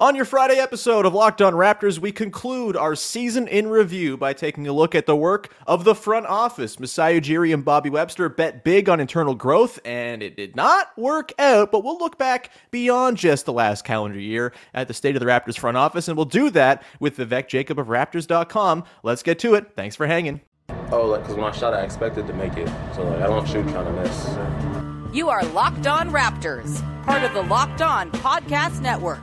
On your Friday episode of Locked On Raptors, we conclude our season in review by taking a look at the work of the front office. Masai Ujiri and Bobby Webster bet big on internal growth, and it did not work out, but we'll look back beyond just the last calendar year at the state of the Raptors front office, and we'll do that with Vivek Jacob of Raptors.com. Let's get to it. Thanks for hanging. Oh, like, because when I shot, I expected to make it. So, like, I don't shoot trying to miss. You are Locked On Raptors, part of the Locked On Podcast Network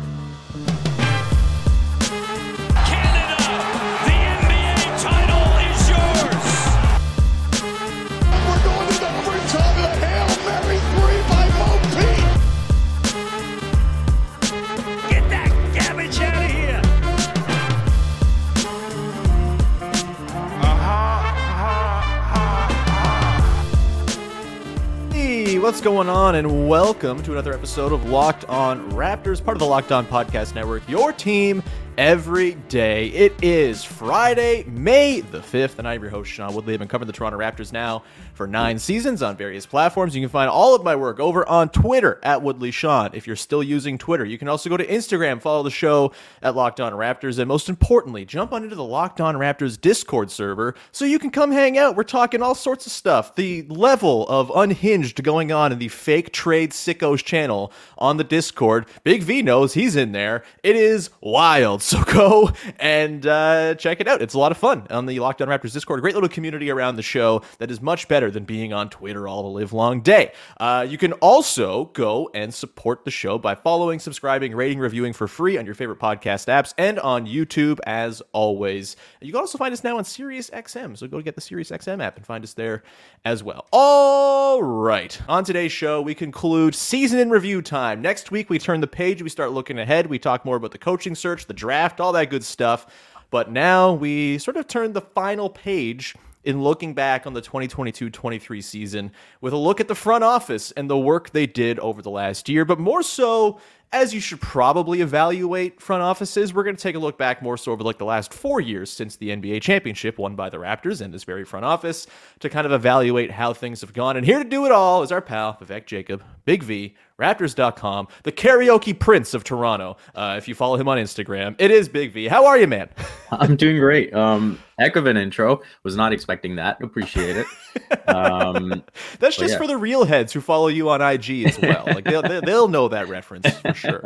What's going on? And welcome to another episode of Locked On Raptors, part of the Locked On Podcast Network, your team every day. It is Friday, May the 5th, and I'm your host, Sean Woodley. I've been covering the Toronto Raptors now for nine seasons on various platforms. You can find all of my work over on Twitter at Woodley Sean. If you're still using Twitter, you can also go to Instagram, follow the show at Locked On Raptors, and most importantly, jump onto the Locked On Raptors Discord server so you can come hang out. We're talking all sorts of stuff. The level of unhinged going on in the fake trade sickos channel on the Discord, Big V knows he's in there. It is wild. So go and uh, check it out. It's a lot of fun on the Locked On Raptors Discord. A great little community around the show that is much better than being on Twitter all the live long day. Uh, you can also go and support the show by following, subscribing, rating, reviewing for free on your favorite podcast apps and on YouTube as always. You can also find us now on Sirius XM. So go get the Sirius XM app and find us there as well. All right. On today's show, we conclude season in review time. Next week, we turn the page. We start looking ahead. We talk more about the coaching search, the draft, all that good stuff. But now we sort of turn the final page in looking back on the 2022 23 season with a look at the front office and the work they did over the last year, but more so as you should probably evaluate front offices, we're going to take a look back more so over like the last four years since the NBA championship won by the Raptors and this very front office to kind of evaluate how things have gone. And here to do it all is our pal, Vivek Jacob, Big V, Raptors.com, the karaoke prince of Toronto. Uh, if you follow him on Instagram, it is Big V. How are you, man? I'm doing great. Um, heck of an intro. Was not expecting that. Appreciate it. Um, That's just yeah. for the real heads who follow you on IG as well. Like they'll, they'll know that reference for sure.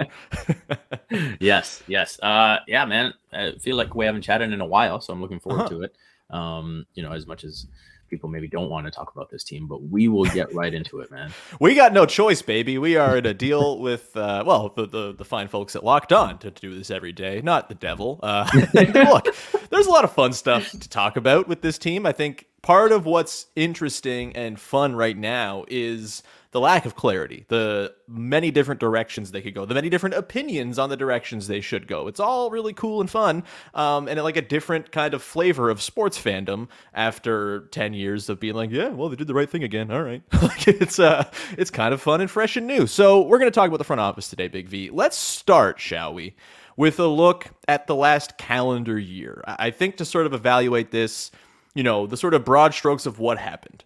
yes, yes. Uh, yeah, man. I feel like we haven't chatted in a while, so I'm looking forward Uh-huh. to it. Um, you know, as much as people maybe don't want to talk about this team, but we will get right into it, man. We got no choice, baby. We are in a deal with, uh, well, the, the the fine folks at Locked On to do this every day, not the devil. Uh, look, there's a lot of fun stuff to talk about with this team. I think part of what's interesting and fun right now is the lack of clarity, the many different directions they could go, the many different opinions on the directions they should go. It's all really cool and fun, um, and like a different kind of flavor of sports fandom after ten years of being like, yeah, well, they did the right thing again. All right, like it's uh, it's kind of fun and fresh and new. So we're gonna talk about the front office today, Big V. Let's start, shall we? With a look at the last calendar year. I I think to sort of evaluate this, you know, the sort of broad strokes of what happened.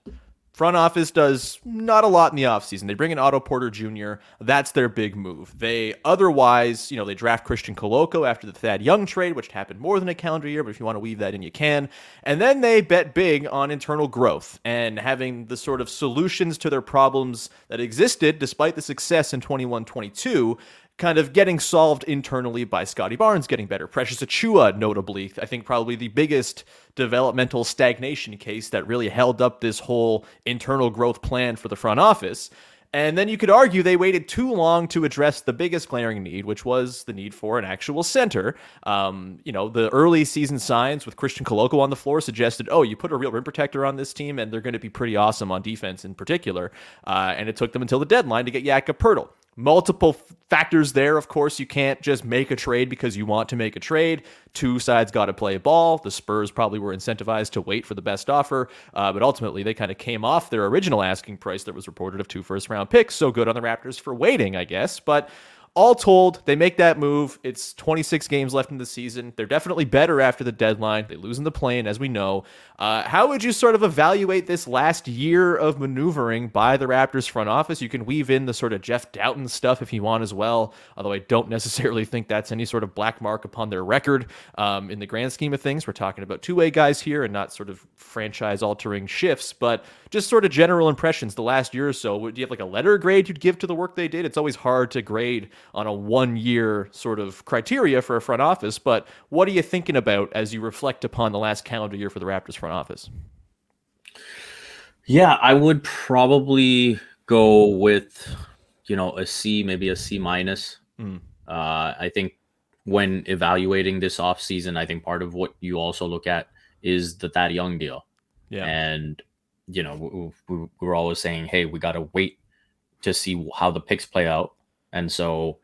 Front office does not a lot in the offseason. They bring in Otto Porter Jr. That's their big move. They otherwise, you know, they draft Christian Koloko after the Thad Young trade, which happened more than a calendar year, but if you want to weave that in, you can. And then they bet big on internal growth and having the sort of solutions to their problems that existed despite the success in 21 22 kind of getting solved internally by Scottie Barnes getting better. Precious Achiuwa, notably, I think probably the biggest developmental stagnation case that really held up this whole internal growth plan for the front office. And then you could argue they waited too long to address the biggest glaring need, which was the need for an actual center. Um, you know, the early season signs with Christian Koloko on the floor suggested, oh, you put a real rim protector on this team, and they're going to be pretty awesome on defense in particular. Uh, and it took them until the deadline to get Jakob Poeltl. Multiple factors there. Of course, you can't just make a trade because you want to make a trade. Two sides got to play ball. The Spurs probably were incentivized to wait for the best offer, uh, but ultimately they kind of came off their original asking price that was reported of two first round picks. So good on the Raptors for waiting, I guess. But all told, they make that move. It's 26 games left in the season. They're definitely better after the deadline. They lose in the play-in, as we know. Uh, how would you sort of evaluate this last year of maneuvering by the Raptors front office? You can weave in the sort of Jeff Dowtin stuff if you want as well, although I don't necessarily think that's any sort of black mark upon their record um, in the grand scheme of things. We're talking about two-way guys here and not sort of franchise-altering shifts, but just sort of general impressions the last year or so. Do you have like a letter grade you'd give to the work they did? It's always hard to grade on a one year sort of criteria for a front office. But what are you thinking about as you reflect upon the last calendar year for the Raptors front office? Yeah, I would probably go with, you know, a C, maybe a C minus. Mm. Uh, I think when evaluating this offseason, I think part of what you also look at is the Thad Young deal. Yeah. And, you know, we, we, we're always saying, hey, we got to wait to see how the picks play out. And so,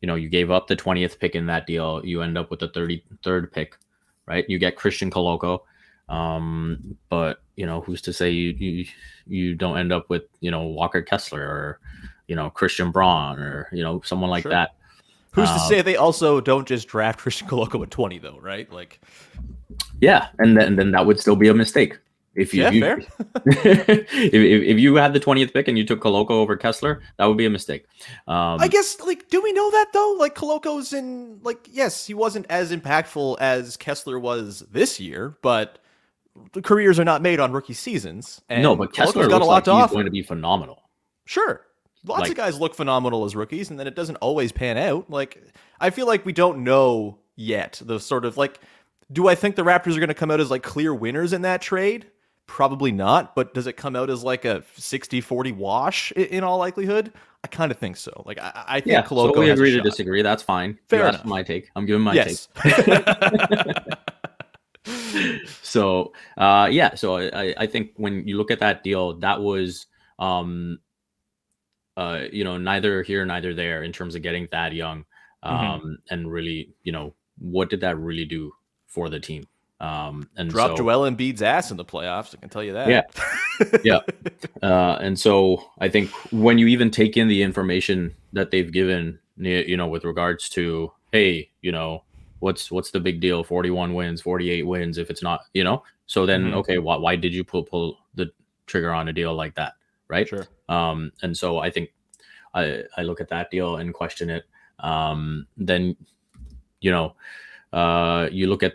you know, you gave up the 20th pick in that deal. You end up with the 33rd pick, right? You get Christian Koloko. Um, but you know, who's to say you, you you don't end up with, you know, Walker Kessler or, you know, Christian Braun or, you know, someone like Sure. that. Who's to Um, say they also don't just draft Christian Koloko at 20, though, right? Like, Yeah, and then then that would still be a mistake. If you, Yeah, you- fair. if, if you had the 20th pick and you took Koloko over Kessler, that would be a mistake. Um, I guess, like, do we know that, though? Like, Koloko's in, like, yes, he wasn't as impactful as Kessler was this year, but the careers are not made on rookie seasons. And no, but Kessler got a lot like to he's offer. going to be phenomenal. Sure. Lots Like- of guys look phenomenal as rookies, and then it doesn't always pan out. Like, I feel like we don't know yet the sort of like, do I think the Raptors are going to come out as like clear winners in that trade? Probably not, but does it come out as like a 60 40 wash in all likelihood? I kind of think so. Like, I, I think Yeah, so we agree to disagree. That's fine. Fair enough. my take. I'm giving my Yes. take. So uh, yeah, so I, I- I think when you look at that deal, that was um, uh, you know neither here neither there in terms of getting that Young, um, Mm-hmm. and really you know what did that really do for the team? Um, and Drop so, Joel Embiid's ass in the playoffs. I can tell you that. Yeah. yeah. Uh, and so I think when you even take in the information that they've given, you know, with regards to, hey, you know, what's what's the big deal? Forty one wins, forty eight wins. If it's not, you know, so then Mhm. okay, why why did you pull pull the trigger on a deal like that, right? Sure. Um, and so I think I I look at that deal and question it. Um, then you know, uh, you look at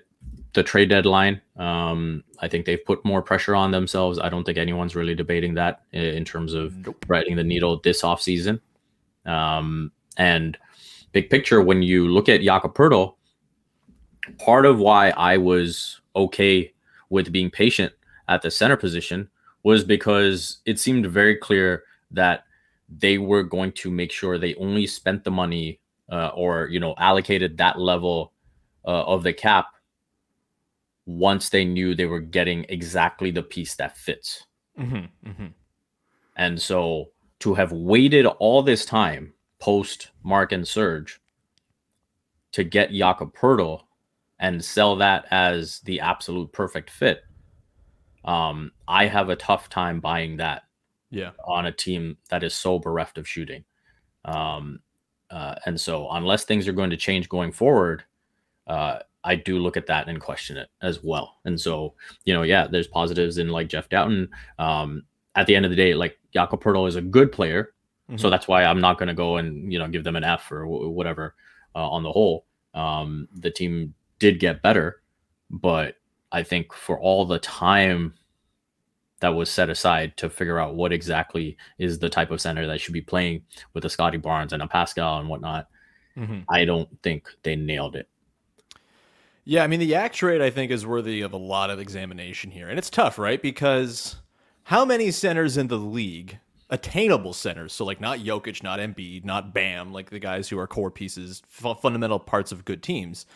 the trade deadline. Um, I think they've put more pressure on themselves. I don't think anyone's really debating that in terms of threading the needle this offseason. Um, and big picture, when you look at Jakob Poeltl, part of why I was okay with being patient at the center position was because it seemed very clear that they were going to make sure they only spent the money uh, or you know allocated that level uh, of the cap once they knew they were getting exactly the piece that fits. hmm hmm And so to have waited all this time post Marc and Serge to get Jakob Poeltl and sell that as the absolute perfect fit, um, I have a tough time buying that Yeah. on a team that is so bereft of shooting. Um, uh, and so, unless things are going to change going forward, uh, I do look at that and question it as well. And so, you know, yeah, there's positives in like Jeff Dowtin. Um, at the end of the day, like Jakob Poeltl is a good player, so Mhm. that's why I'm not going to go and you know give them an F or w- whatever. Uh, on the whole, um, the team did get better, but I think for all the time that was set aside to figure out what exactly is the type of center that should be playing with a Scottie Barnes and a Pascal and whatnot, hmm I don't think they nailed it. Yeah, I mean the Yak trade I think is worthy of a lot of examination here, and it's tough, right? Because how many centers in the league, attainable centers, so like not Jokic, not Embiid, not Bam, like the guys who are core pieces, fu- fundamental parts of good teams.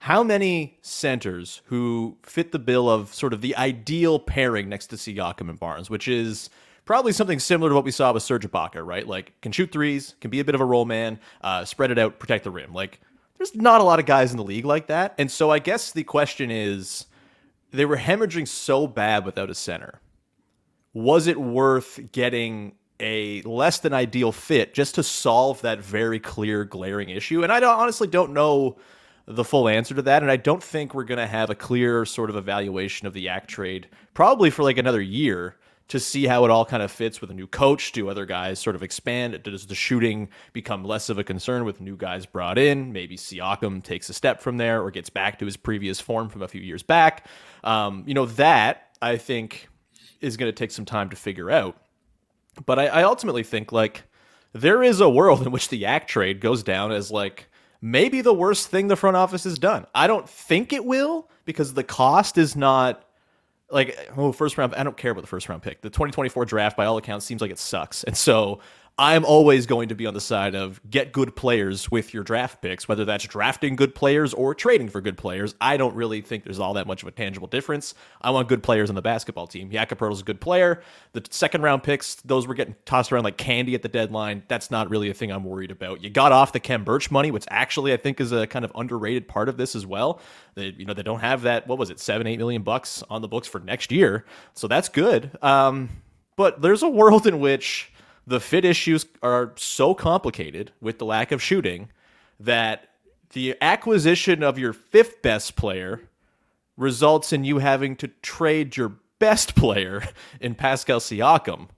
How many centers who fit the bill of sort of the ideal pairing next to Siakam and Barnes, which is probably something similar to what we saw with Serge Ibaka, right? Like can shoot threes, can be a bit of a roll man, uh, spread it out, protect the rim. Like there's not a lot of guys in the league like that. And so I guess the question is, they were hemorrhaging so bad without a center. Was it worth getting a less than ideal fit just to solve that very clear glaring issue? And I don't, honestly don't know the full answer to that. And I don't think we're going to have a clear sort of evaluation of the Yak trade probably for like another year to see how it all kind of fits with a new coach. Do other guys sort of expand? Does the shooting become less of a concern with new guys brought in? Maybe Siakam takes a step from there or gets back to his previous form from a few years back. Um, you know, that I think is going to take some time to figure out. But I, I ultimately think like there is a world in which the Yak trade goes down as like maybe the worst thing the front office has done. I don't think it will because the cost is not like oh first round. I don't care about the first round pick. The 2024 draft, by all accounts, seems like it sucks, and so I'm always going to be on the side of get good players with your draft picks, whether that's drafting good players or trading for good players. I don't really think there's all that much of a tangible difference. I want good players on the basketball team. Jakob Poeltl's a good player. The second round picks, those were getting tossed around like candy at the deadline. That's not really a thing I'm worried about. You got off the Khem Birch money, which actually I think is a kind of underrated part of this as well. They, you know, they don't have that. What was it, seven, eight million bucks on the books for next year, so that's good. Um, but there's a world in which the fit issues are so complicated with the lack of shooting that the acquisition of your fifth best player results in you having to trade your best player in Pascal Siakam.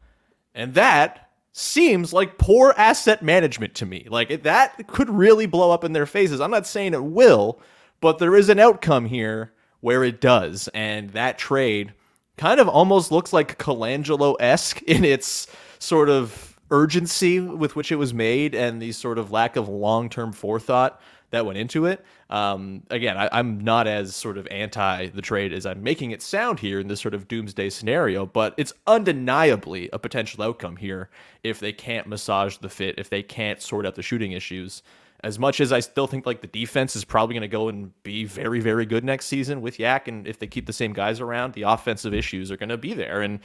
And that seems like poor asset management to me. Like that could really blow up in their faces. I'm not saying it will, but there is an outcome here where it does. And that trade kind of almost looks like Colangelo esque in its sort of urgency with which it was made and the sort of lack of long term forethought that went into it. Um, again, I, am not as sort of anti the trade as I'm making it sound here in this sort of doomsday scenario, but it's undeniably a potential outcome here if they can't massage the fit, if they can't sort out the shooting issues. As much as I still think like the defense is probably going to go and be very, very good next season with Yak, and if they keep the same guys around, the offensive issues are going to be there. And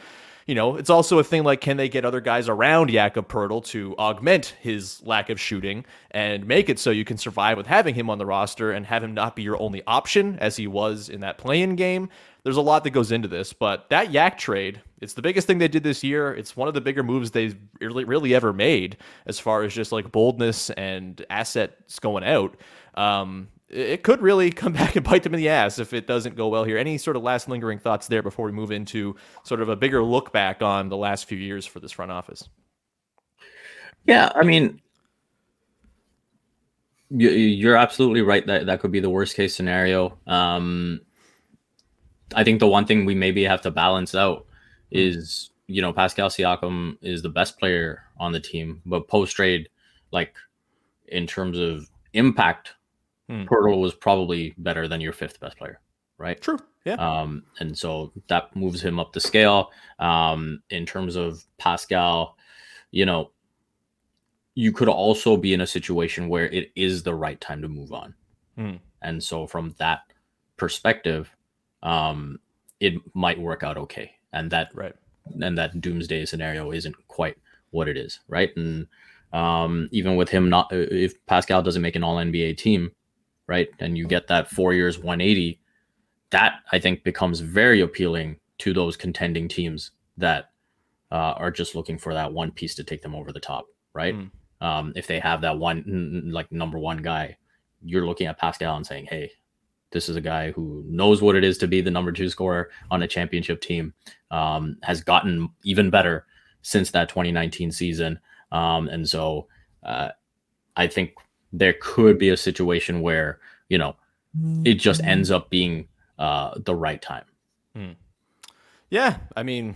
you know, it's also a thing like can they get other guys around Jakob Poeltl to augment his lack of shooting and make it so you can survive with having him on the roster and have him not be your only option as he was in that play-in game. There's a lot that goes into this, but that Yak trade, it's the biggest thing they did this year. It's one of the bigger moves they've really, really ever made as far as just like boldness and assets going out. Um, it could really come back and bite them in the ass if it doesn't go well here. Any sort of last lingering thoughts there before we move into sort of a bigger look back on the last few years for this front office? Yeah, I mean, you're absolutely right that that could be the worst case scenario. Um, I think the one thing we maybe have to balance out is, you know, Pascal Siakam is the best player on the team, but post trade, like in terms of impact hmm. Poeltl was probably better than your fifth best player, right? True. Yeah. Um, and so that moves him up the scale. Um, in terms of Pascal, you know, you could also be in a situation where it is the right time to move on. Hmm. And so from that perspective, um, it might work out okay. And that right. and that doomsday scenario isn't quite what it is, right? And um, even with him not if Pascal doesn't make an all NBA team, right? And you get that four years 180, that I think becomes very appealing to those contending teams that uh, are just looking for that one piece to take them over the top, right? Mm. Um, if they have that one, like number one guy, you're looking at Pascal and saying, hey, this is a guy who knows what it is to be the number two scorer on a championship team, um, has gotten even better since that 2019 season. Um, and so uh, I think there could be a situation where you know it just mm-hmm. ends up being uh, the right time. Hmm. Yeah, I mean,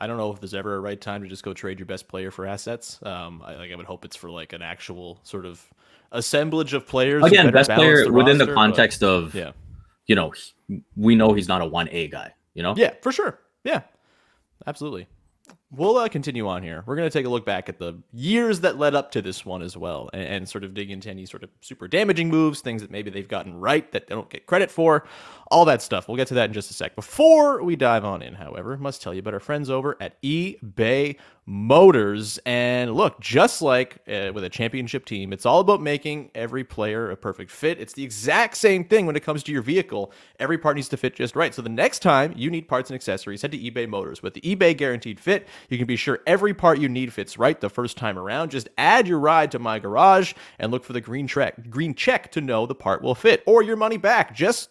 I don't know if there's ever a right time to just go trade your best player for assets. Um, I, like I would hope it's for like an actual sort of assemblage of players. Again, best player the within roster, the context but, of yeah, you know, we know he's not a one A guy. You know, yeah, for sure, yeah, absolutely. We'll uh, continue on here. We're going to take a look back at the years that led up to this one as well, and, and, sort of dig into any sort of super damaging moves, things that maybe they've gotten right that they don't get credit for, all that stuff. We'll get to that in just a sec. Before we dive on in, however, must tell you about our friends over at eBay Motors. And look, just like uh, with a championship team, it's all about making every player a perfect fit. It's the exact same thing when it comes to your vehicle. Every part needs to fit just right. So the next time you need parts and accessories, head to eBay Motors. With the eBay Guaranteed Fit, you can be sure every part you need fits right the first time around. Just add your ride to my garage and look for the green check, green check to know the part will fit, or your money back. Just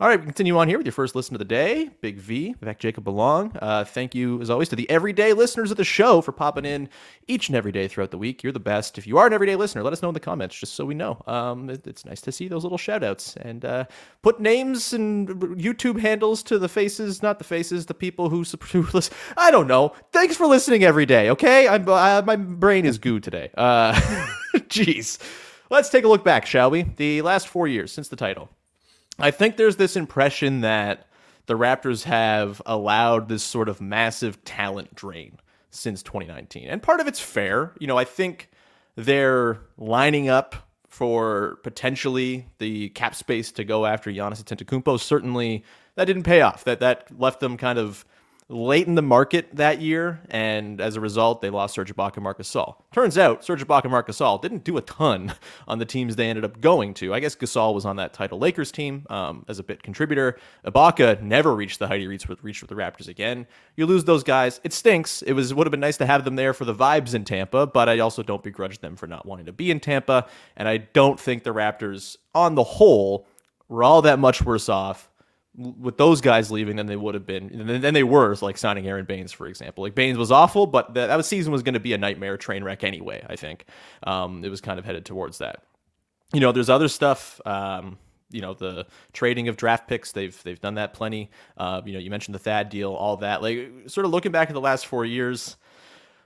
All right, we continue on here with your first listen of the day. Big V, Vivek Jacob Belong. Uh, thank you, as always, to the everyday listeners of the show for popping in each and every day throughout the week. You're the best. If you are an everyday listener, let us know in the comments just so we know. Um, it, it's nice to see those little shout outs and uh, put names and YouTube handles to the faces, not the faces, the people who, who listen. I don't know. Thanks for listening every day, okay? I'm, uh, my brain is goo today. Uh, jeez. Let's take a look back, shall we? The last four years since the title. I think there's this impression that the Raptors have allowed this sort of massive talent drain since 2019. And part of it's fair. You know, I think they're lining up for potentially the cap space to go after Giannis Antetokounmpo. Certainly, that didn't pay off. That that left them kind of late in the market that year, and as a result, they lost Serge Ibaka and Marc Gasol. Turns out, Serge Ibaka and Marc Gasol didn't do a ton on the teams they ended up going to. I guess Gasol was on that title Lakers team um, as a bit contributor. Ibaka never reached the height he reached with, reached with the Raptors again. You lose those guys, it stinks. It was would have been nice to have them there for the vibes in Tampa, but I also don't begrudge them for not wanting to be in Tampa, and I don't think the Raptors, on the whole, were all that much worse off with those guys leaving than they would have been. And then they were like signing Aaron Baynes, for example. Like Baynes was awful, but that, that season was going to be a nightmare train wreck anyway. I think um, it was kind of headed towards that. You know, there's other stuff. Um, you know, the trading of draft picks. They've they've done that plenty. Uh, you know, you mentioned the Thad deal, all that. Like sort of looking back at the last four years.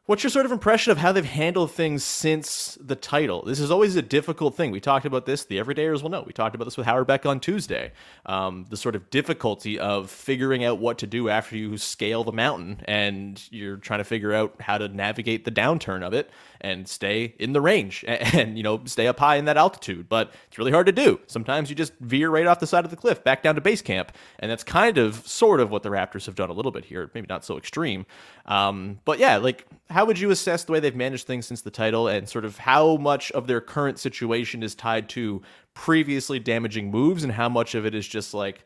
What's your sort of impression of how they've handled things since the title? This is always a difficult thing. We talked about this. The everydayers will know. We talked about this with Howard Beck on Tuesday. Um, the sort of difficulty of figuring out what to do after you scale the mountain and you're trying to figure out how to navigate the downturn of it and stay in the range and, and, you know stay up high in that altitude. But it's really hard to do. Sometimes you just veer right off the side of the cliff back down to base camp, and that's kind of sort of what the Raptors have done a little bit here. Maybe not so extreme, um, but yeah, like how would you assess the way they've managed things since the title and sort of how much of their current situation is tied to previously damaging moves and how much of it is just like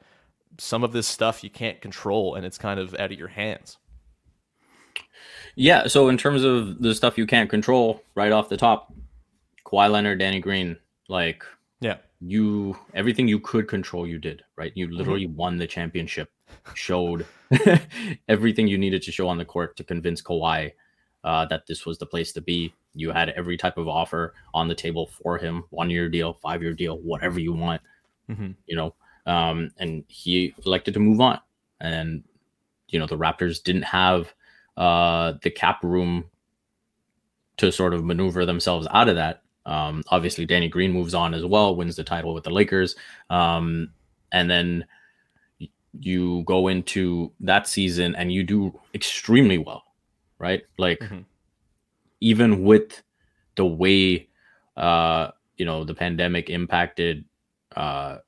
some of this stuff you can't control and it's kind of out of your hands? Yeah, so in terms of the stuff you can't control right off the top, Kawhi Leonard, Danny Green, like yeah, you everything you could control you did, right? You literally mm-hmm. won the championship, showed everything you needed to show on the court to convince Kawhi uh, that this was the place to be. You had every type of offer on the table for him one year deal, five year deal, whatever you want, mm-hmm. you know. Um, and he elected to move on. And, you know, the Raptors didn't have uh, the cap room to sort of maneuver themselves out of that. Um, obviously, Danny Green moves on as well, wins the title with the Lakers. Um, and then you go into that season and you do extremely well right? Like mm-hmm. even with the way uh you know the pandemic impacted uh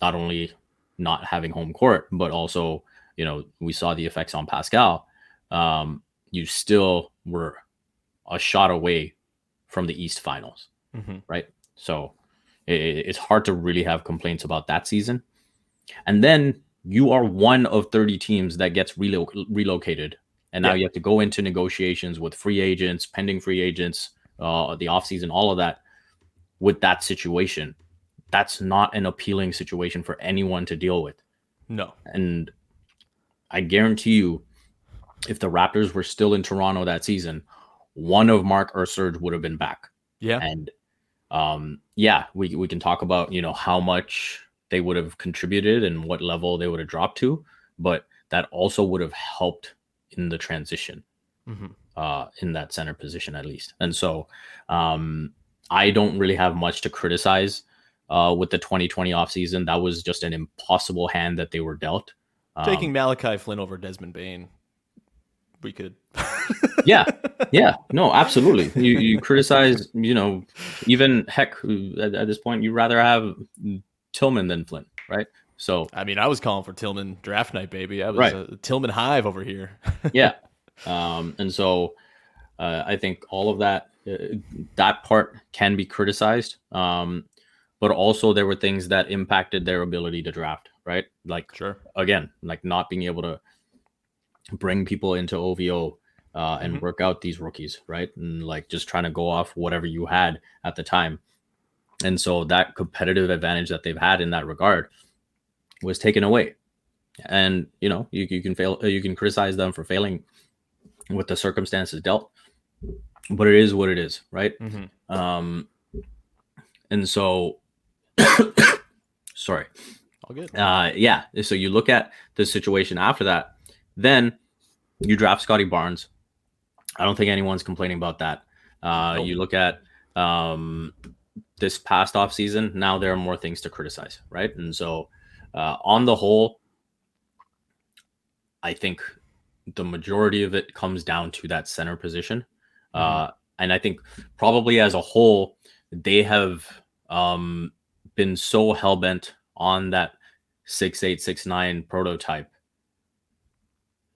not only not having home court but also you know we saw the effects on Pascal um you still were a shot away from the East Finals mm-hmm. right so i- i- it's hard to really have complaints about that season. And then you are one of 30 teams that gets relo- relocated. And now Yeah. you have to go into negotiations with free agents, pending free agents, uh, the offseason, all of that with that situation. That's not an appealing situation for anyone to deal with. No. And I guarantee you, if the Raptors were still in Toronto that season, one of Marc or Serge would have been back. Yeah. And um, yeah, we, we can talk about, you know, how much they would have contributed and what level they would have dropped to, but that also would have helped in the transition Mhm. uh, in that center position at least. And so um, I don't really have much to criticize uh, with the 2020 offseason. That was just an impossible hand that they were dealt. Um, Taking Malachi Flynn over Desmond Bane, we could. yeah, yeah, no, absolutely. You you criticize, you know, even heck, at, at this point, you'd rather have Tillman than Flynn, right? So I mean, I was calling for Tillman draft night, baby. I was Right. a Tillman hive over here. yeah, um, and so uh, I think all of that uh, that part can be criticized, um, but also there were things that impacted their ability to draft, right? Like Sure. again, like not being able to bring people into OVO uh, and Mhm. work out these rookies, right? And like just trying to go off whatever you had at the time. And so that competitive advantage that they've had in that regard was taken away. And you know, you, you can fail, you can criticize them for failing with the circumstances dealt, but it is what it is, right? Mhm. Um, and so, sorry, All good. uh, yeah. So you look at the situation after that, then you draft Scottie Barnes. I don't think anyone's complaining about that. Uh, Nope. You look at um, this past off season. Now there are more things to criticize, right? And so, uh, on the whole, I think the majority of it comes down to that center position. Uh, and I think probably as a whole, they have um, been so hell bent on that six eight six nine prototype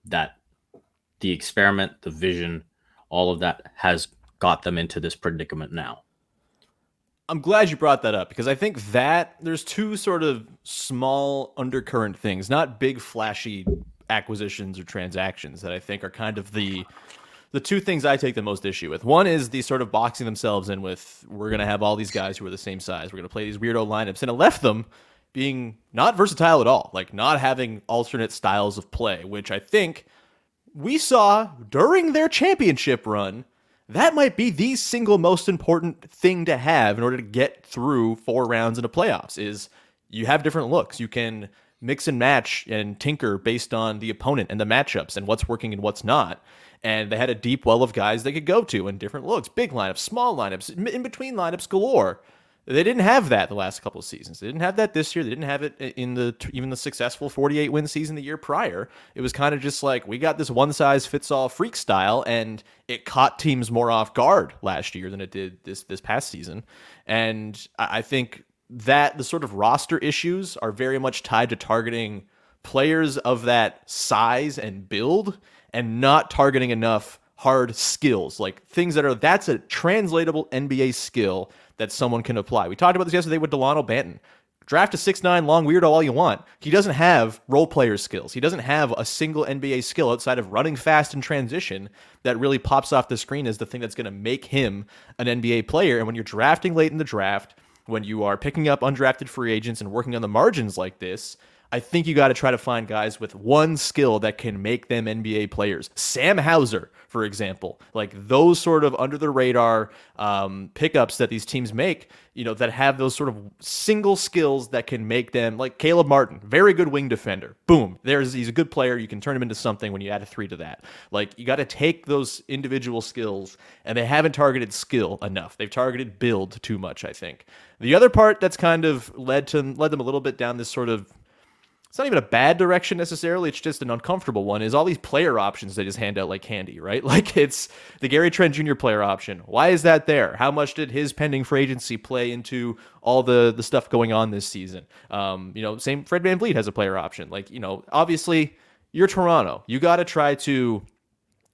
that the experiment, the vision, all of that has got them into this predicament now. I'm glad you brought that up because I think that there's two sort of small undercurrent things, not big flashy acquisitions or transactions that I think are kind of the the two things I take the most issue with. One is the sort of boxing themselves in with we're going to have all these guys who are the same size. We're going to play these weirdo lineups and it left them being not versatile at all, like not having alternate styles of play, which I think we saw during their championship run that might be the single most important thing to have in order to get through four rounds into playoffs is you have different looks. You can mix and match and tinker based on the opponent and the matchups and what's working and what's not. And they had a deep well of guys they could go to and different looks big lineups small lineups in in between lineups galore they didn't have that the last couple of seasons. They didn't have that this year. They didn't have it in the even the successful 48 win season the year prior. It was kind of just like we got this one size fits all freak style, and it caught teams more off guard last year than it did this this past season. And I I think that the sort of roster issues are very much tied to targeting players of that size and build, and not targeting enough hard skills, like things that are that's a translatable NBA skill that someone can apply. We talked about this yesterday with Delano Banton. Draft a six nine long weirdo all you want. He doesn't have role player skills. He doesn't have a single NBA skill outside of running fast in transition that really pops off the screen as the thing that's going to make him an NBA player. And when you're drafting late in the draft, when you are picking up undrafted free agents and working on the margins like this, I think you got to try to find guys with one skill that can make them NBA players. Sam Hauser, for example, like those sort of under the radar um, pickups that these teams make, you know, that have those sort of single skills that can make them like Caleb Martin, very good wing defender. Boom, there's he's a good player. You can turn him into something when you add a three to that. Like you got to take those individual skills, and they haven't targeted skill enough. They've targeted build too much, I think. The other part that's kind of led to led them a little bit down this sort of it's not even a bad direction necessarily. It's just an uncomfortable one. Is all these player options they just hand out like candy, right? Like it's the Gary Trent Jr. player option. Why is that there? How much did his pending free agency play into all the the stuff going on this season? Um, you know, same Fred VanVleet has a player option. Like you know, obviously you're Toronto. You got to try to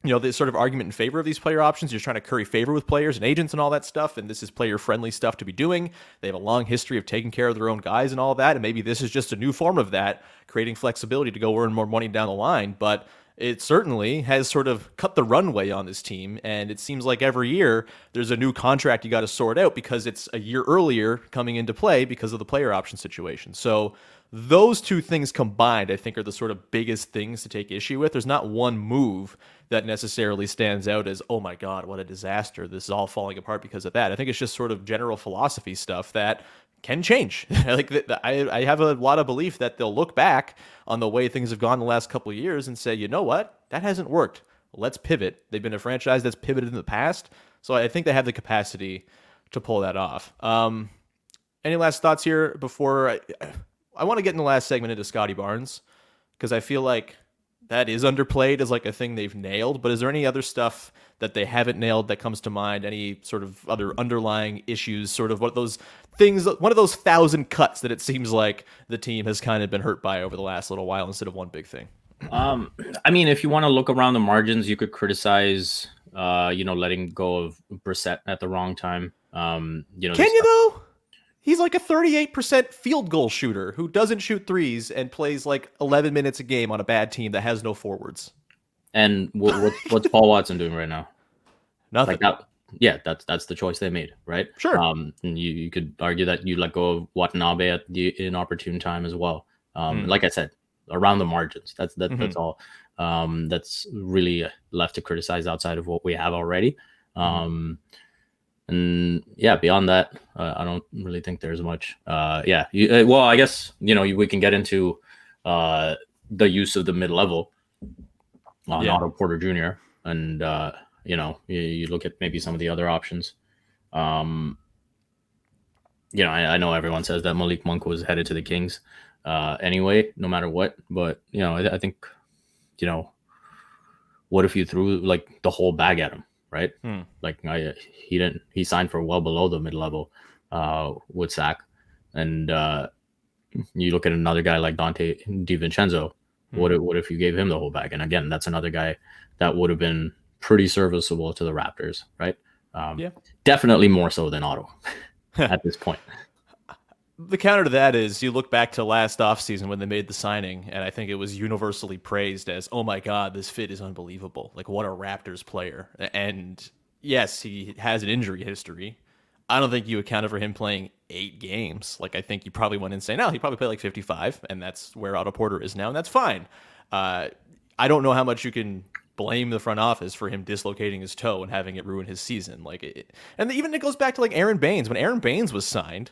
you know, the sort of argument in favor of these player options. You're trying to curry favor with players and agents and all that stuff, and this is player friendly stuff to be doing. They have a long history of taking care of their own guys and all that, and maybe this is just a new form of that, creating flexibility to go earn more money down the line. But it certainly has sort of cut the runway on this team, and it seems like every year there's a new contract you got to sort out because it's a year earlier coming into play because of the player option situation. So those two things combined, I think, are the sort of biggest things to take issue with. There's not one move that necessarily stands out as, oh my God, what a disaster. This is all falling apart because of that. I think it's just sort of general philosophy stuff that can change. like I, I have a lot of belief that they'll look back on the way things have gone the last couple of years and say, you know what, that hasn't worked. Let's pivot. They've been a franchise that's pivoted in the past, so I think they have the capacity to pull that off. Um, any last thoughts here before I, I want to get in the last segment into Scottie Barnes because I feel like that is underplayed as like a thing they've nailed. But is there any other stuff that they haven't nailed that comes to mind? Any sort of other underlying issues? Sort of what those things, one of those thousand cuts that it seems like the team has kind of been hurt by over the last little while instead of one big thing. Um, I mean, if you want to look around the margins, you could criticize, uh, you know, letting go of Brissett at the wrong time. Um, you know, can you though? He's like a 38% field goal shooter who doesn't shoot threes and plays like 11 minutes a game on a bad team that has no forwards. And what, what, what's Paul Watson doing right now? Nothing. Like that, yeah, that's that's the choice they made, right? Sure. Um, and you, you could argue that you let go of Watanabe at the inopportune time as well. Um, mm. like I said, around the margins. That's that, mm-hmm. that's all. Um, that's really left to criticize outside of what we have already. Mm-hmm. And yeah, beyond that, uh, I don't really think there's much. Uh, yeah, you, uh, well, I guess you know we can get into uh, the use of the mid level on yeah. Otto Porter Jr. and uh, you know you, you, look at maybe some of the other options. Um, you know, I, I, know everyone says that Malik Monk was headed to the Kings uh, anyway, no matter what. But you know, I, I think you know, what if you threw like the whole bag at him? Right? Hmm. Like I, he didn't. He signed for well below the mid level uh, with Sac, and uh, you look at another guy like Donte DiVincenzo. Hmm. What if, what if you gave him the whole bag? And again, that's another guy that would have been pretty serviceable to the Raptors, right? Um, yeah, definitely more so than Otto at this point the counter to that is you look back to last offseason when they made the signing, and I think it was universally praised as, oh my God, this fit is unbelievable. Like, what a Raptors player. And yes, he has an injury history. I don't think you accounted for him playing eight games. Like, I think you probably went and say, no, he probably played like 55, and that's where Otto Porter is now, and that's fine. Uh, I don't know how much you can blame the front office for him dislocating his toe and having it ruin his season. Like, it, and even it goes back to like Aaron Baynes. When Aaron Baynes was signed,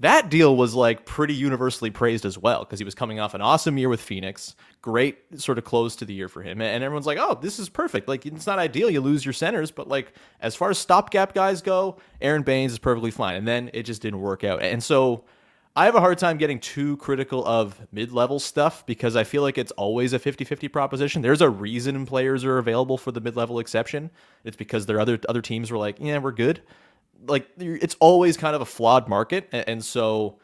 that deal was like pretty universally praised as well because he was coming off an awesome year with Phoenix, great sort of close to the year for him, and everyone's like, "Oh, this is perfect." Like it's not ideal, you lose your centers, but like as far as stopgap guys go, Aaron Baynes is perfectly fine. And then it just didn't work out, and so I have a hard time getting too critical of mid-level stuff because I feel like it's always a 50-50 proposition. There's a reason players are available for the mid-level exception. It's because their other other teams were like, "Yeah, we're good." Like it's always kind of a flawed market, and so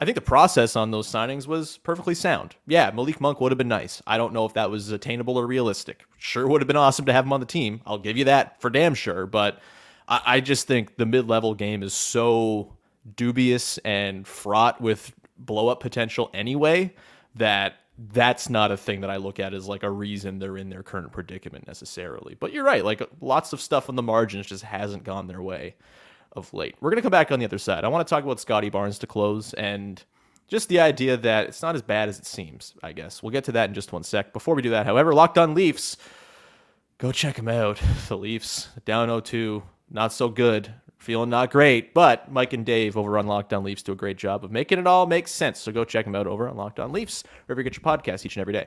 I think the process on those signings was perfectly sound. Yeah, Malik Monk would have been nice. I don't know if that was attainable or realistic. Sure, would have been awesome to have him on the team. I'll give you that for damn sure. But I, I just think the mid-level game is so dubious and fraught with blow-up potential anyway that that's not a thing that I look at as like a reason they're in their current predicament necessarily. But you're right, like lots of stuff on the margins just hasn't gone their way of late. We're going to come back on the other side. I want to talk about Scottie Barnes to close and just the idea that it's not as bad as it seems, I guess. We'll get to that in just one sec. Before we do that, however, Locked On Leafs, go check them out. The Leafs down 0-2, not so good, feeling not great, but Mike and Dave over on Locked On Leafs do a great job of making it all make sense. So go check them out over on Locked On Leafs, wherever you get your podcast each and every day.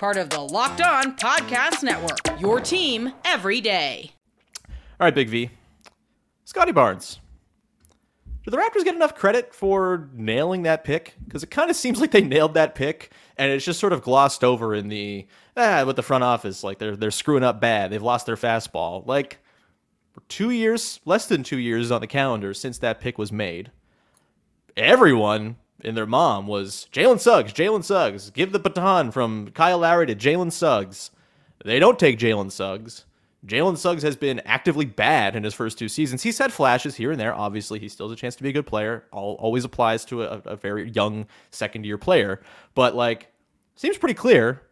Part of the Locked On Podcast Network, your team every day. All right, Big V. Scottie Barnes. Do the Raptors get enough credit for nailing that pick? Because it kind of seems like they nailed that pick, and it's just sort of glossed over in the ah, with the front office. Like they're they're screwing up bad. They've lost their fastball. Like for two years, less than two years on the calendar since that pick was made. Everyone and their mom was Jalen Suggs. Jalen Suggs. Give the baton from Kyle Lowry to Jalen Suggs. They don't take Jalen Suggs. Jalen Suggs has been actively bad in his first two seasons. He's had flashes here and there. Obviously, he still has a chance to be a good player. All, always applies to a, a very young second year player. But, like, seems pretty clear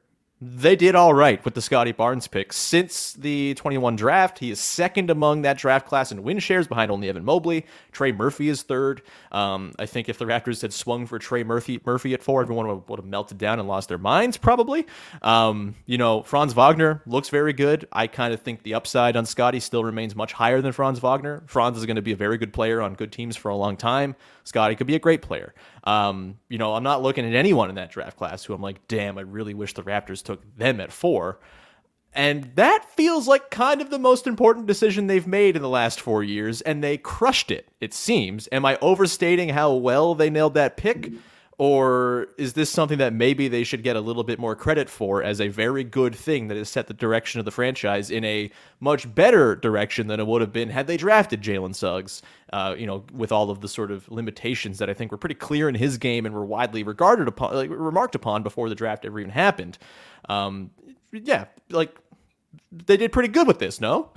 they did all right with the Scottie Barnes pick. Since the 21 draft, he is second among that draft class in win shares behind only Evan Mobley. Trey Murphy is third. Um, I think if the Raptors had swung for Trey Murphy, Murphy at four, everyone would, would have melted down and lost their minds, probably. Um, you know, Franz Wagner looks very good. I kind of think the upside on Scottie still remains much higher than Franz Wagner. Franz is going to be a very good player on good teams for a long time. Scottie could be a great player. Um, you know, I'm not looking at anyone in that draft class who I'm like, damn, I really wish the Raptors took them at four. And that feels like kind of the most important decision they've made in the last four years, and they crushed it, it seems. Am I overstating how well they nailed that pick? Or is this something that maybe they should get a little bit more credit for as a very good thing that has set the direction of the franchise in a much better direction than it would have been had they drafted Jalen Suggs? Uh, you know, with all of the sort of limitations that I think were pretty clear in his game and were widely regarded upon, like remarked upon before the draft ever even happened. Um, yeah, like they did pretty good with this, no?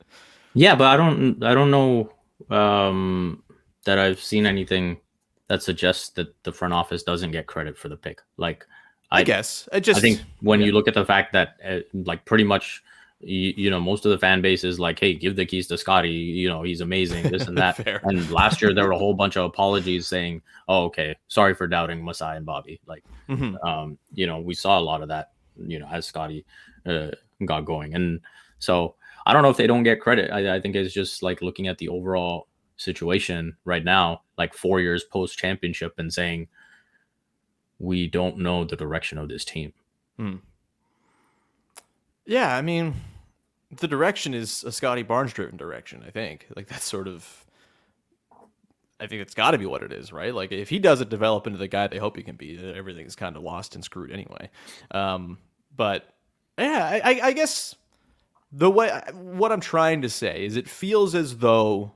yeah, but I don't, I don't know um, that I've seen anything that suggests that the front office doesn't get credit for the pick. Like, I, I guess I just I think when yeah. you look at the fact that uh, like pretty much you, you, know most of the fan base is like, hey, give the keys to Scottie. You know he's amazing, this and that. and last year there were a whole bunch of apologies saying, oh, okay, sorry for doubting Masai and Bobby. Like, mm-hmm. um, you know, we saw a lot of that. You know, as Scottie uh, got going, and so I don't know if they don't get credit. I, I think it's just like looking at the overall situation right now, like four years post championship, and saying we don't know the direction of this team. Hmm. Yeah, I mean, the direction is a Scottie Barnes driven direction. I think like that's sort of. I think it's got to be what it is, right? Like if he doesn't develop into the guy they hope he can be, everything's kind of lost and screwed anyway. Um, but yeah, I, I guess the way what I'm trying to say is it feels as though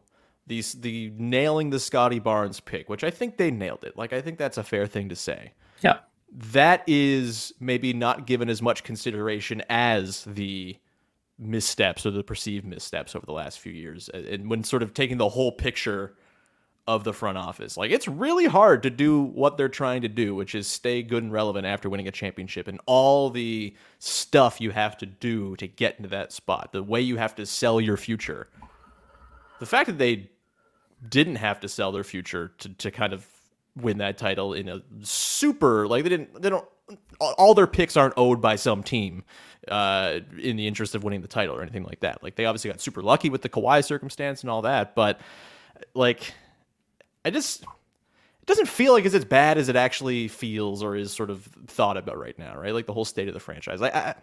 the the nailing the Scottie Barnes pick, which I think they nailed it. Like I think that's a fair thing to say. Yeah. That is maybe not given as much consideration as the missteps or the perceived missteps over the last few years. And when sort of taking the whole picture of the front office. Like it's really hard to do what they're trying to do, which is stay good and relevant after winning a championship and all the stuff you have to do to get into that spot, the way you have to sell your future. The fact that they didn't have to sell their future to, to kind of win that title in a super like they didn't they don't all their picks aren't owed by some team uh, in the interest of winning the title or anything like that. Like they obviously got super lucky with the Kawhi circumstance and all that, but like I just it doesn't feel like it's as bad as it actually feels or is sort of thought about right now, right? Like the whole state of the franchise. I, I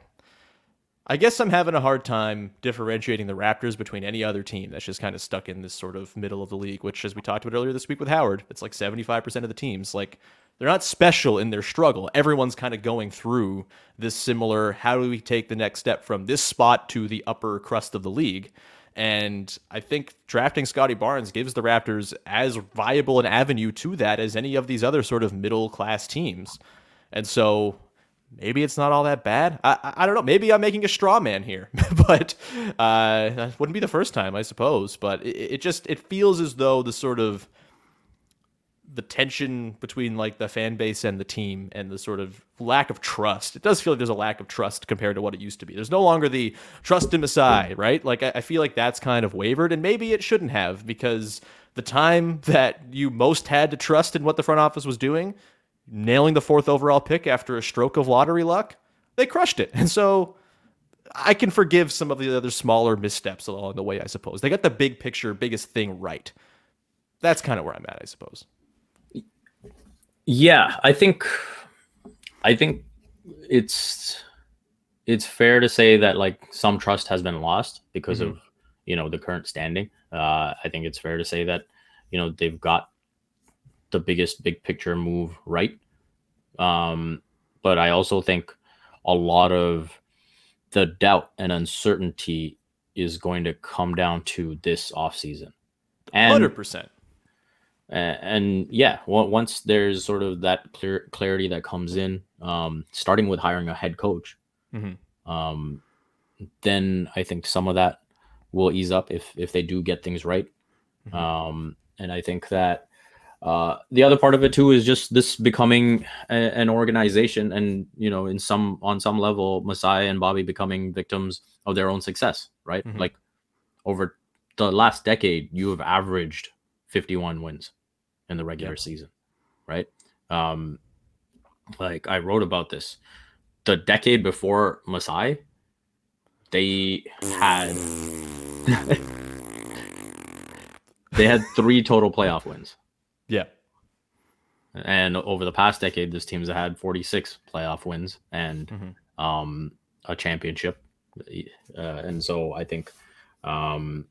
I guess I'm having a hard time differentiating the Raptors between any other team that's just kind of stuck in this sort of middle of the league, which, as we talked about earlier this week with Howard, it's like 75% of the teams. Like, they're not special in their struggle. Everyone's kind of going through this similar how do we take the next step from this spot to the upper crust of the league? And I think drafting Scottie Barnes gives the Raptors as viable an avenue to that as any of these other sort of middle class teams. And so maybe it's not all that bad. I, I, don't know. Maybe I'm making a straw man here, but uh, that wouldn't be the first time, I suppose. But it, it just it feels as though the sort of the tension between like the fan base and the team and the sort of lack of trust. It does feel like there's a lack of trust compared to what it used to be. There's no longer the trust in Masai, right? Like I, I feel like that's kind of wavered, and maybe it shouldn't have because the time that you most had to trust in what the front office was doing nailing the fourth overall pick after a stroke of lottery luck, they crushed it. And so I can forgive some of the other smaller missteps along the way, I suppose. They got the big picture, biggest thing right. That's kind of where I'm at, I suppose. Yeah, I think I think it's it's fair to say that like some trust has been lost because mm-hmm. of you know the current standing. Uh, I think it's fair to say that you know they've got the biggest big picture move right. Um, but I also think a lot of the doubt and uncertainty is going to come down to this offseason. And Hundred percent. a- and yeah, on- once there's sort of that clear clarity that comes in, um, starting with hiring a head coach, Mhm. um, then I think some of that will ease up if if they do get things right. Um, and I think that uh, the other part of it too is just this becoming a, an organization, and you know, in some on some level, Masai and Bobby becoming victims of their own success, right? Mhm. Like over the last decade, you have averaged 51 wins in the regular Yep. season, right? Um, like I wrote about this, the decade before Masai, they had they had three total playoff wins. Yeah. And over the past decade, this team's had 46 playoff wins and Mhm. um, a championship. Uh, and so I think um,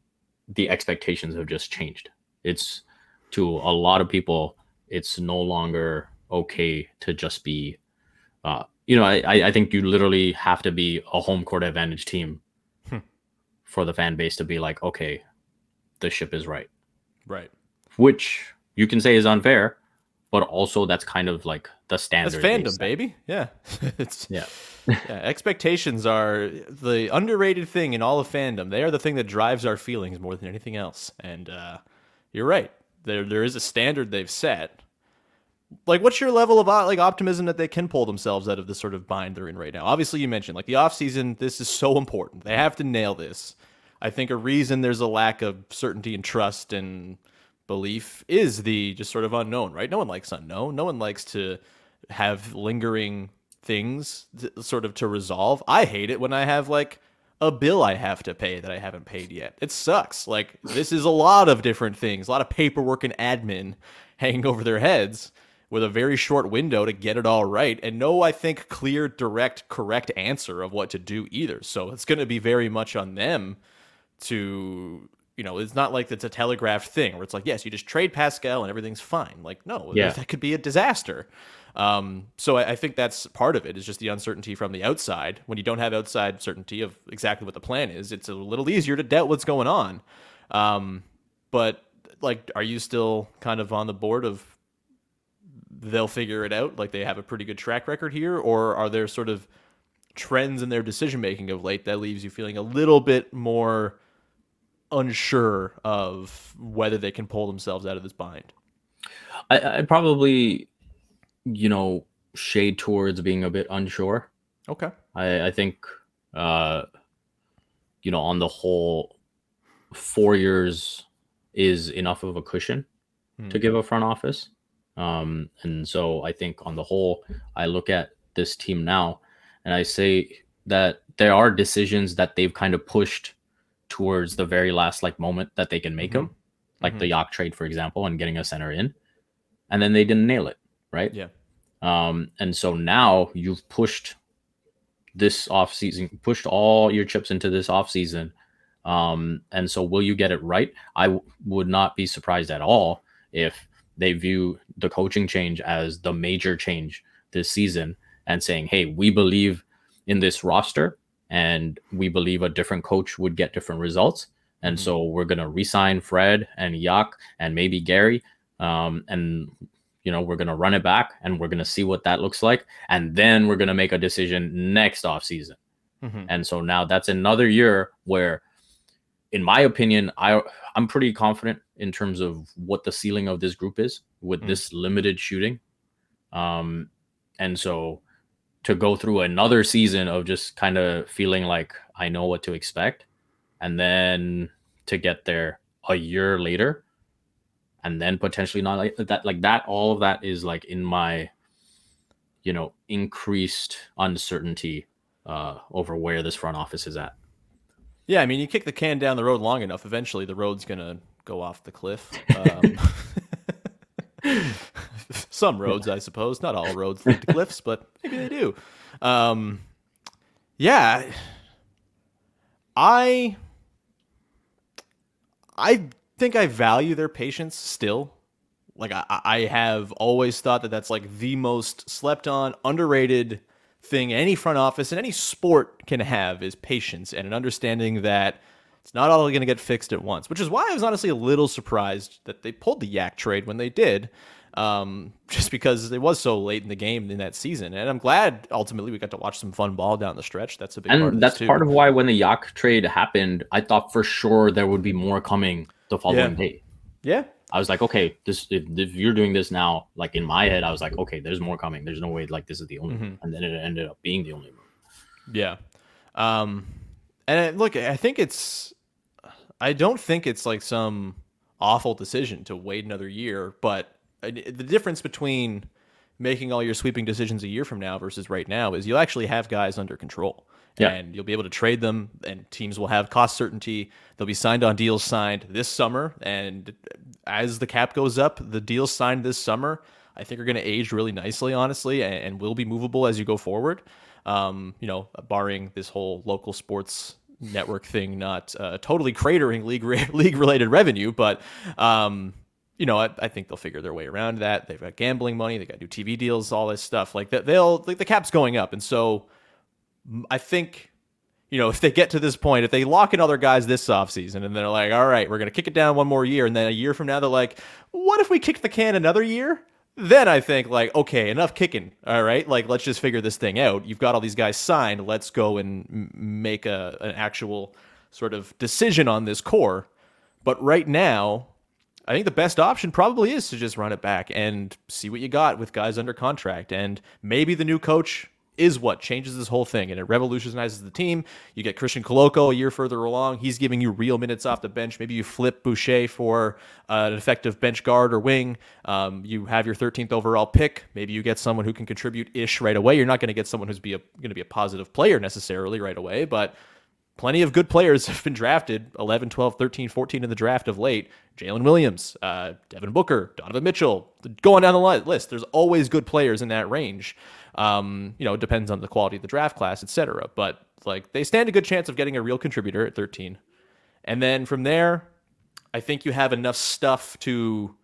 the expectations have just changed. It's to a lot of people, it's no longer okay to just be, uh, you know, I, I I think you literally have to be a home court advantage team Hmm. for the fan base to be like, okay, the ship is right Right. which you can say is unfair, but also that's kind of like the standard. they've fandom, baby. Yeah. it's Yeah. yeah, expectations are the underrated thing in all of fandom. They are the thing that drives our feelings more than anything else. And uh, you're right. There there is a standard they've set. Like, what's your level of like optimism that they can pull themselves out of the sort of bind they're in right now? Obviously, you mentioned like the offseason, this is so important. They have to nail this. I think a reason there's a lack of certainty and trust and belief is the just sort of unknown, right? No one likes unknown. No one likes to have lingering things sort of to resolve. I hate it when I have like a bill I have to pay that I haven't paid yet. It sucks. Like this is a lot of different things, a lot of paperwork and admin hanging over their heads with a very short window to get it all right and no I think clear direct correct answer of what to do either. So it's going to be very much on them to you know, it's not like it's a telegraphed thing where it's like, yes, you just trade Pascal and everything's fine. Like, no, Yeah. that could be a disaster. Um, so I, I think that's part of it is just the uncertainty from the outside. When you don't have outside certainty of exactly what the plan is, it's a little easier to doubt what's going on. Um, but like, are you still kind of on the board of they'll figure it out? Like they have a pretty good track record here, or are there sort of trends in their decision making of late that leaves you feeling a little bit more unsure of whether they can pull themselves out of this bind? I, I'd probably, you know, shade towards being a bit unsure. Okay. I, I think, uh, you know, on the whole, four years is enough of a cushion to Hmm. give a front office. Um, and so I think on the whole, I look at this team now and I say that there are decisions that they've kind of pushed towards the very last like moment that they can make them, like the Yak trade, for example, and getting a center in, and then they didn't nail it, right? Yeah. Um, and so now you've pushed this off season, pushed all your chips into this off season. Um, and so will you get it right? I w- would not be surprised at all if they view the coaching change as the major change this season and saying, Hey, we believe in this roster and we believe a different coach would get different results. And so we're going to resign Fred and Yak and maybe Gary. Um, and you know, we're going to run it back and we're going to see what that looks like. And then we're going to make a decision next off season. Mhm. And so now that's another year where, in my opinion, I I'm pretty confident in terms of what the ceiling of this group is with Mm. this limited shooting. Um, and so to go through another season of just kind of feeling like I know what to expect, and then to get there a year later, and then potentially not like that, like that, all of that is like in my, you know, increased uncertainty uh, over where this front office is at. Yeah, I mean, you kick the can down the road long enough, eventually the road's gonna go off the cliff. Um, some roads, I suppose, not all roads lead to cliffs, but maybe they do. Um, yeah, I I think I value their patience still. Like I, I have always thought that that's like the most slept on, underrated thing any front office and any sport can have is patience and an understanding that it's not all going to get fixed at once. Which is why I was honestly a little surprised that they pulled the Yak trade when they did um, just because it was so late in the game in that season. And I'm glad ultimately we got to watch some fun ball down the stretch. That's a big and part of that's part of why when the Yak trade happened, I thought for sure there would be more coming the following Yeah. day. yeah, I was like, okay, this if, if you're doing this now, like in my head, I was like, okay, there's more coming. There's no way like this is the only, Mm-hmm. and then it ended up being the only move. yeah. Um, and look, I think it's, I don't think it's like some awful decision to wait another year, but the difference between making all your sweeping decisions a year from now versus right now is you'll actually have guys under control. Yeah. And you'll be able to trade them, and teams will have cost certainty. They'll be signed on deals signed this summer. And as the cap goes up, the deals signed this summer, I think are going to age really nicely, honestly, and, and will be movable as you go forward. Um, you know, barring this whole local sports network thing not uh, totally cratering league re- league related revenue, but um, you know, I, I think they'll figure their way around that. They've got gambling money, they got new TV deals, all this stuff like that. They'll like the cap's going up, and so I think. You know, if they get to this point, if they lock in other guys this offseason and they're like, all right, we're to kick it down one more year. And then a year from now, they're like, what if we kick the can another year? Then I think, like, okay, enough kicking. All right. Like, let's just figure this thing out. You've got all these guys signed. Let's go and make a, an actual sort of decision on this core. But right now, I think the best option probably is to just run it back and see what you got with guys under contract. And maybe the new coach is what changes this whole thing and it revolutionizes the team. You get Christian Koloko a year further along. He's giving you real minutes off the bench. Maybe you flip Boucher for uh, an effective bench guard or wing. Um, you have your 13th overall pick. Maybe you get someone who can contribute ish right away. You're not going to get someone who's be going to be a positive player necessarily right away, but plenty of good players have been drafted 11 12 13 14 in the draft of late. Jalen williams uh, devin booker donovan mitchell going down the list. There's always good players in that range. Um, you know it depends on the quality of the draft class etc but like they stand a good chance of getting a real contributor at 13 and then from there i think you have enough stuff to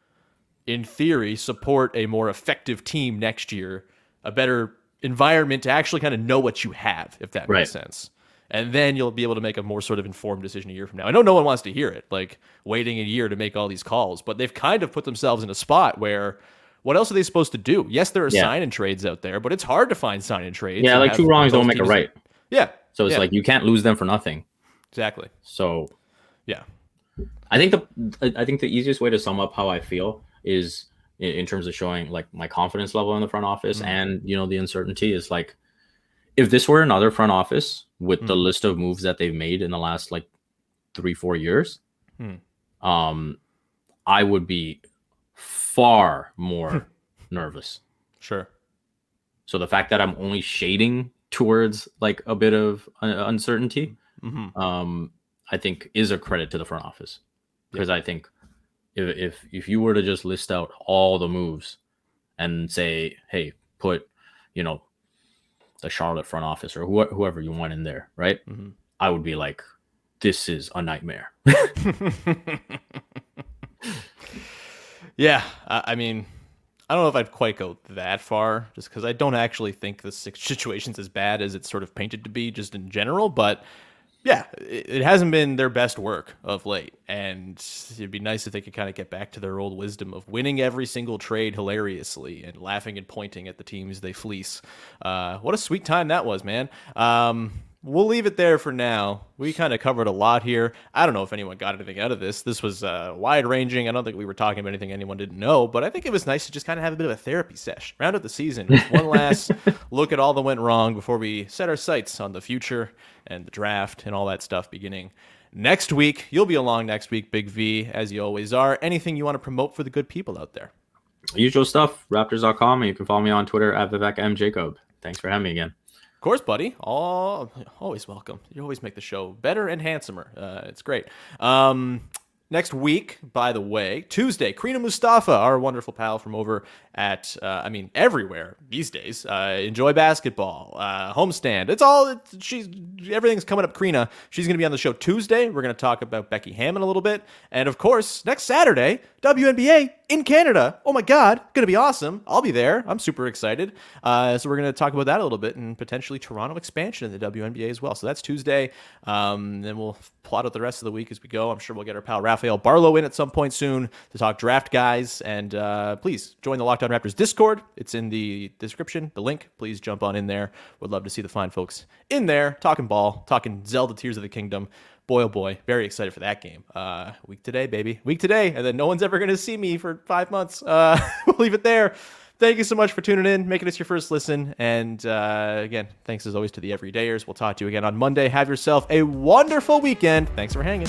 in theory support a more effective team next year a better environment to actually kind of know what you have if that Right. makes sense and then you'll be able to make a more sort of informed decision a year from now. I know no one wants to hear it, like waiting a year to make all these calls, but they've kind of put themselves in a spot where what else are they supposed to do? Yes, there are Yeah. sign and trades out there, but it's hard to find sign and trades. Yeah, and like two wrongs don't make a right. Yeah. So it's yeah, like you can't lose them for nothing. exactly. So Yeah. I think the I think the easiest way to sum up how I feel is in, terms of showing like my confidence level in the front office Mm. and you know the uncertainty is like if this were another front office with the Mm. list of moves that they've made in the last like three four years, Hmm. um, I would be far more nervous. Sure. So the fact that I'm only shading towards like a bit of uh, uncertainty, hmm um, I think is a credit to the front office because I think if, if if you were to just list out all the moves and say, hey, put you know the Charlotte front office or who, whoever you want in there, right? Mhm. I would be like, this is a nightmare. Yeah, I, I mean, I don't know if I'd quite go that far, just because I don't actually think the situation's as bad as it's sort of painted to be, just in general. But yeah, it, hasn't been their best work of late, and it'd be nice if they could kind of get back to their old wisdom of winning every single trade hilariously and laughing and pointing at the teams they fleece. Uh, what a sweet time that was, man. Um, we'll leave it there for now. We kind of covered a lot here. I don't know if anyone got anything out of this. This was uh, wide ranging. I don't think we were talking about anything anyone didn't know, but I think it was nice to just kind of have a bit of a therapy sesh. Round out the season. One last look at all that went wrong before we set our sights on the future and the draft and all that stuff beginning next week. You'll be along next week, Big V, as you always are. Anything you want to promote for the good people out there? Usual stuff, raptors.com, and you can follow me on Twitter at Vivek M. Jacob. Thanks for having me again. Of course, buddy. All, always welcome. You always make the show better and handsomer. Uh, it's great. Um, next week, by the way, Tuesday, Karina Mustafa, our wonderful pal from over at, uh, I mean, everywhere these days. Uh, enjoy basketball, uh, homestand. It's all, it's, she's, everything's coming up. Karina, she's going to be on the show Tuesday. We're going to talk about Becky Hammon a little bit. And of course, next Saturday, WNBA in Canada. Oh my God, going to be awesome. I'll be there. I'm super excited. Uh, so we're going to talk about that a little bit and potentially Toronto expansion in the WNBA as well. So that's Tuesday. Um, then we'll plot out the rest of the week as we go. I'm sure we'll get our pal Rafael Barlow in at some point soon to talk draft guys. And uh, please join the Locked On Raptors Discord. It's in the description, the link. Please jump on in there. Would love to see the fine folks in there talking ball, talking Zelda Tears of the Kingdom. Boy, oh boy, very excited for that game. Uh, week today, baby. Week today. And then no one's ever going to see me for five months. Uh, we'll leave it there. Thank you so much for tuning in, making us your first listen. And uh, again, thanks as always to the everydayers. We'll talk to you again on Monday. Have yourself a wonderful weekend. Thanks for hanging.